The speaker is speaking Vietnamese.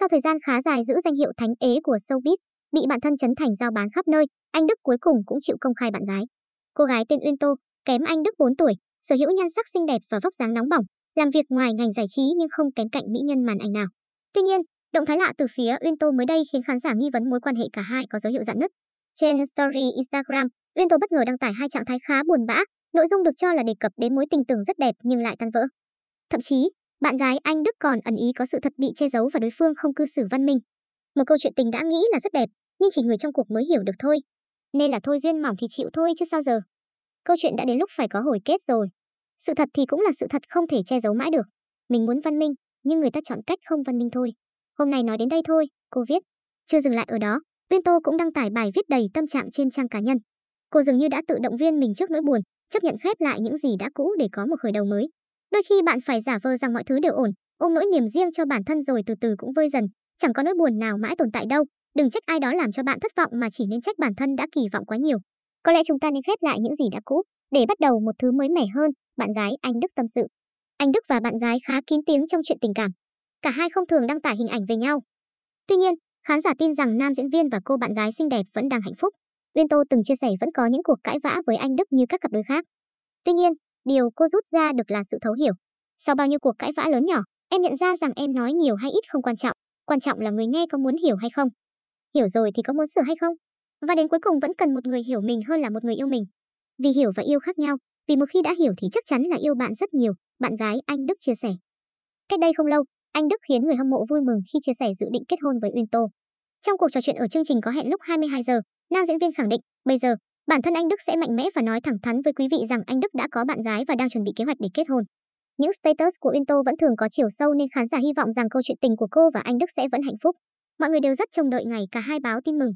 Sau thời gian khá dài giữ danh hiệu thánh ế của showbiz, bị bạn thân chấn thành giao bán khắp nơi, anh Đức cuối cùng cũng chịu công khai bạn gái. Cô gái tên Uyên Tô, kém anh Đức 4 tuổi, sở hữu nhan sắc xinh đẹp và vóc dáng nóng bỏng, làm việc ngoài ngành giải trí nhưng không kém cạnh mỹ nhân màn ảnh nào. Tuy nhiên, động thái lạ từ phía Uyên Tô mới đây khiến khán giả nghi vấn mối quan hệ cả hai có dấu hiệu rạn nứt. Trên story Instagram, Uyên Tô bất ngờ đăng tải hai trạng thái khá buồn bã, nội dung được cho là đề cập đến mối tình tưởng rất đẹp nhưng lại tan vỡ. Thậm chí, bạn gái anh Đức còn ẩn ý có sự thật bị che giấu và đối phương không cư xử văn minh. Một câu chuyện tình đã nghĩ là rất đẹp, nhưng chỉ người trong cuộc mới hiểu được thôi. Nên là thôi duyên mỏng thì chịu thôi chứ sao giờ. Câu chuyện đã đến lúc phải có hồi kết rồi. Sự thật thì cũng là sự thật không thể che giấu mãi được. Mình muốn văn minh, nhưng người ta chọn cách không văn minh thôi. Hôm nay nói đến đây thôi, cô viết. Chưa dừng lại ở đó, Uyên Tô cũng đăng tải bài viết đầy tâm trạng trên trang cá nhân. Cô dường như đã tự động viên mình trước nỗi buồn, chấp nhận khép lại những gì đã cũ để có một khởi đầu mới. Đôi khi bạn phải giả vờ rằng mọi thứ đều ổn, ôm nỗi niềm riêng cho bản thân rồi từ từ cũng vơi dần, chẳng có nỗi buồn nào mãi tồn tại đâu. Đừng trách ai đó làm cho bạn thất vọng mà chỉ nên trách bản thân đã kỳ vọng quá nhiều. Có lẽ chúng ta nên khép lại những gì đã cũ để bắt đầu một thứ mới mẻ hơn, bạn gái anh Đức tâm sự. Anh Đức và bạn gái khá kín tiếng trong chuyện tình cảm. Cả hai không thường đăng tải hình ảnh về nhau. Tuy nhiên, khán giả tin rằng nam diễn viên và cô bạn gái xinh đẹp vẫn đang hạnh phúc. Uyên Tô từng chia sẻ vẫn có những cuộc cãi vã với anh Đức như các cặp đôi khác. Tuy nhiên, điều cô rút ra được là sự thấu hiểu. Sau bao nhiêu cuộc cãi vã lớn nhỏ, em nhận ra rằng em nói nhiều hay ít không quan trọng, quan trọng là người nghe có muốn hiểu hay không. Hiểu rồi thì có muốn sửa hay không? Và đến cuối cùng vẫn cần một người hiểu mình hơn là một người yêu mình. Vì hiểu và yêu khác nhau, vì một khi đã hiểu thì chắc chắn là yêu bạn rất nhiều, bạn gái anh Đức chia sẻ. Cách đây không lâu, anh Đức khiến người hâm mộ vui mừng khi chia sẻ dự định kết hôn với Uyên Tô. Trong cuộc trò chuyện ở chương trình có hẹn lúc 22 giờ, nam diễn viên khẳng định, bây giờ, bản thân anh Đức sẽ mạnh mẽ và nói thẳng thắn với quý vị rằng anh Đức đã có bạn gái và đang chuẩn bị kế hoạch để kết hôn. Những status của Uyên Tô vẫn thường có chiều sâu nên khán giả hy vọng rằng câu chuyện tình của cô và anh Đức sẽ vẫn hạnh phúc. Mọi người đều rất trông đợi ngày, cả hai báo tin mừng.